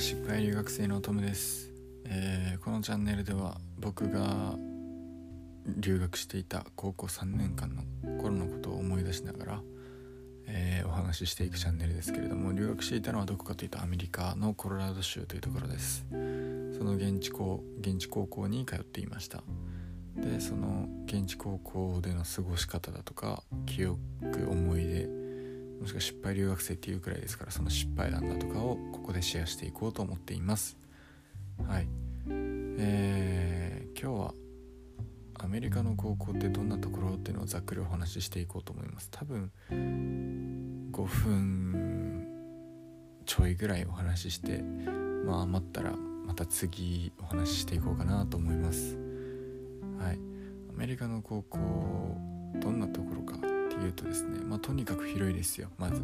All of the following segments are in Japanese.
失敗留学生のトムです、えー、このチャンネルでは僕が留学していた高校3年間の頃のことを思い出しながら、えー、お話ししていくチャンネルですけれども留学していたのはどこかというとアメリカのコロラド州というところです。その現地校現地高校に通っていました。でその現地高校での過ごし方だとか記憶思い出もしくは失敗留学生っていうくらいですからその失敗談だとかをここでシェアしていこうと思っています。はい。えー、今日はアメリカの高校ってどんなところっていうのをざっくりお話ししていこうと思います。多分5分ちょいぐらいお話ししてまあ余ったらまた次お話ししていこうかなと思います。はい。アメリカの高校どんなところかいうとですねまあとにかく広いですよまず。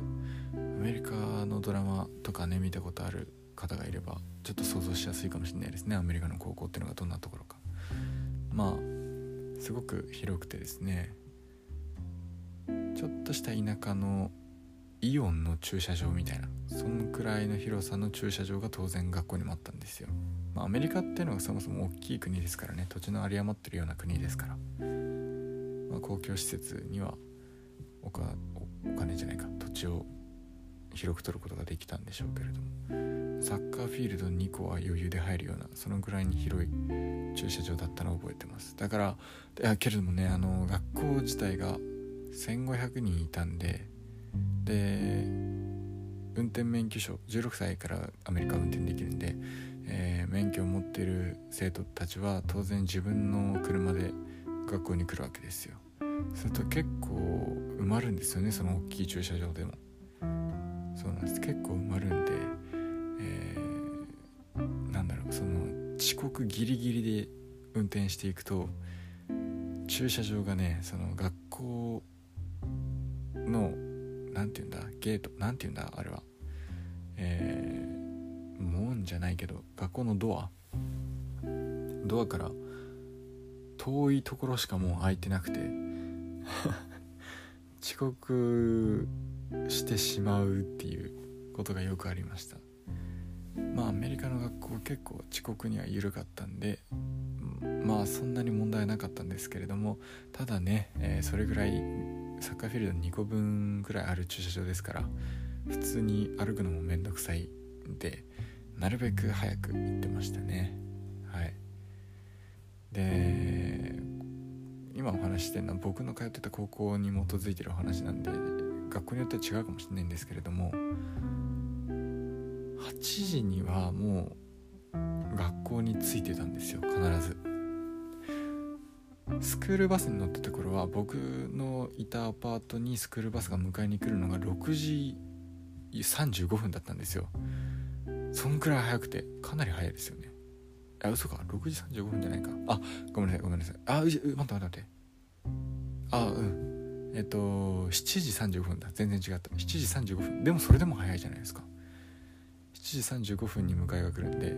アメリカのドラマとかね見たことある方がいればちょっと想像しやすいかもしれないですねアメリカの高校っていうのがどんなところか。まあすごく広くてですねちょっとした田舎のイオンの駐車場みたいなそのくらいの広さの駐車場が当然学校にもあったんですよ、まあ、アメリカっていうのがそもそも大きい国ですからね土地の有り余ってるような国ですから、まあ、公共施設にはおお金じゃないか土地を広く取ることができたんでしょうけれども。サッカーフィールド2個は余裕で入るようなそのぐらいに広い駐車場だったのを覚えてます。だからいやけれどもねあの学校自体が1500人いたんでで運転免許証16歳からアメリカ運転できるんで、えー、免許を持ってる生徒たちは当然自分の車で学校に来るわけですよ。すると結構埋まるんですよねその大きい駐車場でも。そうなんです。結構埋まるんで、えー、なんだろうその遅刻ギリギリで運転していくと駐車場がねその学校の何て言うんだゲート何て言うんだあれは。えー、門じゃないけど学校のドア。ドアから遠いところしかもう開いてなくて。遅刻してしまうっていうことがよくありました。まあアメリカの学校結構遅刻には緩かったんでまあそんなに問題なかったんですけれどもただね、えー、それぐらいサッカーフィールド2個分ぐらいある駐車場ですから普通に歩くのもめんどくさいんでなるべく早く行ってましたね。はい。で今お話してるのは僕の通ってた高校に基づいてるお話なんで学校によっては違うかもしれないんですけれども8時にはもう学校に着いてたんですよ必ず。スクールバスに乗ったところは僕のいたアパートにスクールバスが迎えに来るのが6時35分だったんですよ。そんくらい早くてかなり早いですよね。あ、嘘か。6時35分じゃないか。あ、ごめんなさい、ごめんなさい。あ、う待って待って待って。あ、うん。えっと、7時35分だ。全然違った。7時35分。でもそれでも早いじゃないですか。7時35分に迎えが来るんで、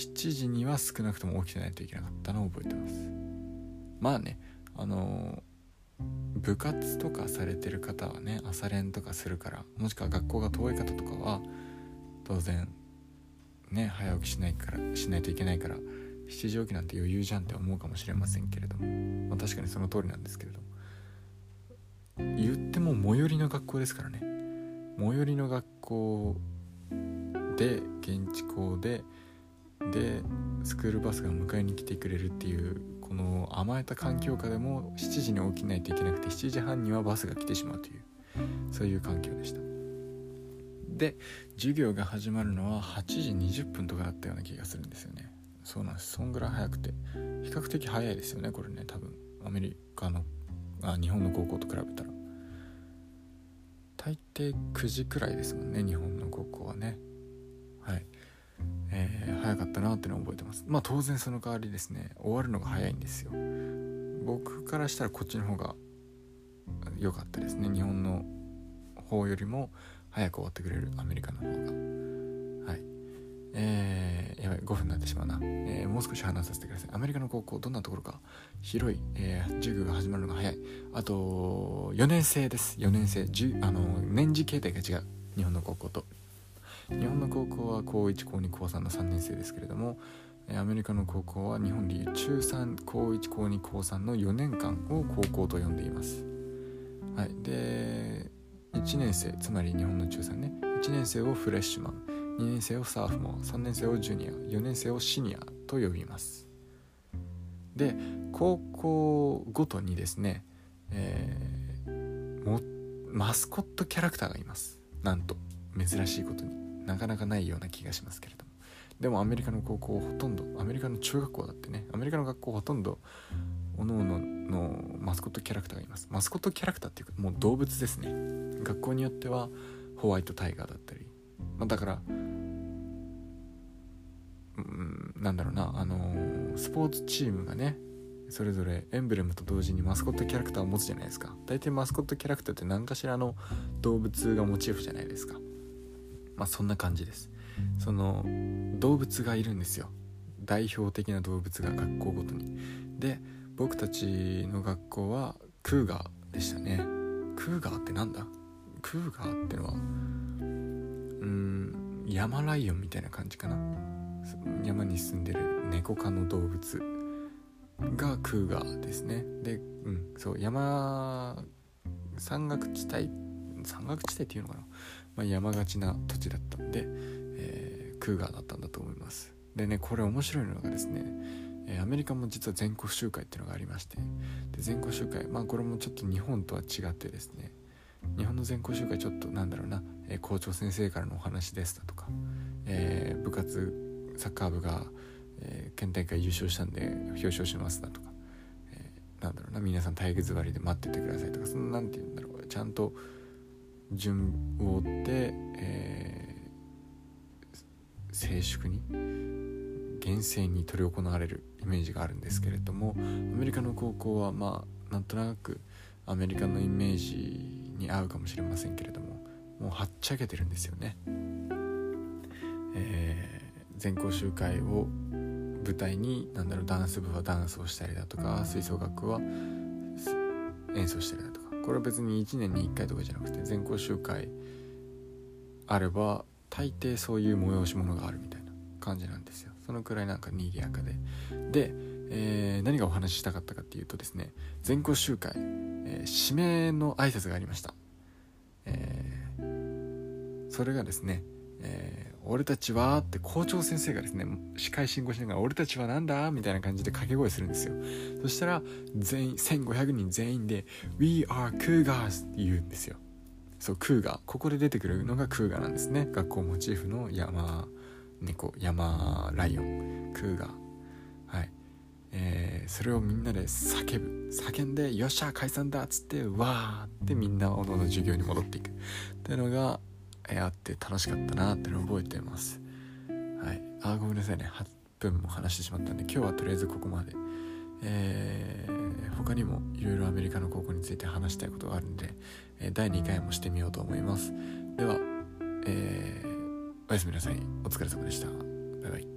7時には少なくとも起きてないといけなかったのを覚えてます。まあね、あの部活とかされてる方はね朝練とかするからもしくは学校が遠い方とかは当然ね早起きしないからしないといけないから7時起きなんて余裕じゃんって思うかもしれませんけれども、まあ、確かにその通りなんですけれども。言っても最寄りの学校ですからね。最寄りの学校で現地校ででスクールバスが迎えに来てくれるっていうこの甘えた環境下でも7時に起きないといけなくて7時半にはバスが来てしまうというそういう環境でした。で授業が始まるのは8時20分とかだったような気がするんですよね。そうなんです。そんぐらい早くて。比較的早いですよねこれね。多分アメリカのあ日本の高校と比べたら。大抵9時くらいですもんね日本の高校はね。はい。えー、早かったなってのを覚えてます。まあ当然その代わりですね。終わるのが早いんですよ。僕からしたらこっちの方が良かったですね。日本の方よりも早く終わってくれるアメリカの方が。はい。えー、やばい5分になってしまうな、えー、もう少し話させてください。アメリカの高校どんなところか。広い、えー、授業が始まるのが早い。あと4年生です。4年生。あの年次形態が違う。日本の高校と。日本の高校は高1高2高3の3年生ですけれどもアメリカの高校は日本でいう中3高1高2高3の4年間を高校と呼んでいます。はい、で1年生つまり日本の中3ね。1年生をフレッシュマン。2年生をサーフモア3年生をジュニア。4年生をシニアと呼びます。で高校ごとにですね、えー、マスコットキャラクターがいます。なんと珍しいことに。なかなかないような気がしますけれども。でもアメリカの高校ほとんどアメリカの中学校だってねアメリカの学校ほとんど各々のマスコットキャラクターがいます。マスコットキャラクターっていうかもう動物ですね。学校によってはホワイトタイガーだったり、まあ、だからうんなんだろうな。あのー、スポーツチームがねそれぞれエンブレムと同時にマスコットキャラクターを持つじゃないですか。大体マスコットキャラクターって何かしらの動物がモチーフじゃないですか。まあそんな感じです。その動物がいるんですよ。代表的な動物が学校ごとに。で僕たちの学校はクーガーでしたね。クーガーってなんだ？クーガーってのはうん山ライオンみたいな感じかな。山に住んでる猫科の動物がクーガーですね。でうんそう山山岳地帯山岳地帯っていうのかな、まあ、山がちな土地だったんで、えー、クーガーだったんだと思います。でねこれ面白いのがですねえアメリカも実は全国集会っていうのがありましてで全国集会まあこれもちょっと日本とは違ってですね日本の全校集会ちょっとなんだろうな、えー、校長先生からのお話ですだとか、えー、部活サッカー部が、えー、県大会優勝したんで表彰しますだとか、えー、なんだろうな皆さん体育座りで待っててくださいとかそのなんて言うんだろうちゃんと順を追って、えー、静粛に厳正に執り行われるイメージがあるんですけれどもアメリカの高校はまあなんとなくアメリカのイメージに合うかもしれませんけれどももうはっちゃけてるんですよね。えー、全校集会を舞台に何だろうダンス部はダンスをしたりだとか吹奏楽は演奏したりだとかこれは別に1年に1回とかじゃなくて全校集会あれば大抵そういう催し物があるみたいな感じなんですよ。そのくらいなんか賑やかで。で、えー、何がお話ししたかったかっていうとですね全校集会、えー、指名の挨拶がありました、えー、それがですね、え、俺たちはって校長先生がですね司会進行しながら俺たちはなんだみたいな感じで掛け声するんですよ。そしたら全員1500人全員で We are Cougars って言うんですよ。そうクーガーここで出てくるのがクーガーなんですね。学校モチーフの山。猫山ライオンクーガー。はい。えー、それをみんなで叫ぶ。叫んで「よっしゃ解散だ」っつってわーってみんなおのの授業に戻っていく。っていうのが、えー、あって楽しかったなってのを覚えてます。はい。あごめんなさいね。8分も話してしまったんで今日はとりあえずここまで。えー、他にもいろいろアメリカの高校について話したいことがあるんで、えー、第2回もしてみようと思います。では、えー、おやすみなさい。お疲れ様でした。バイバイ。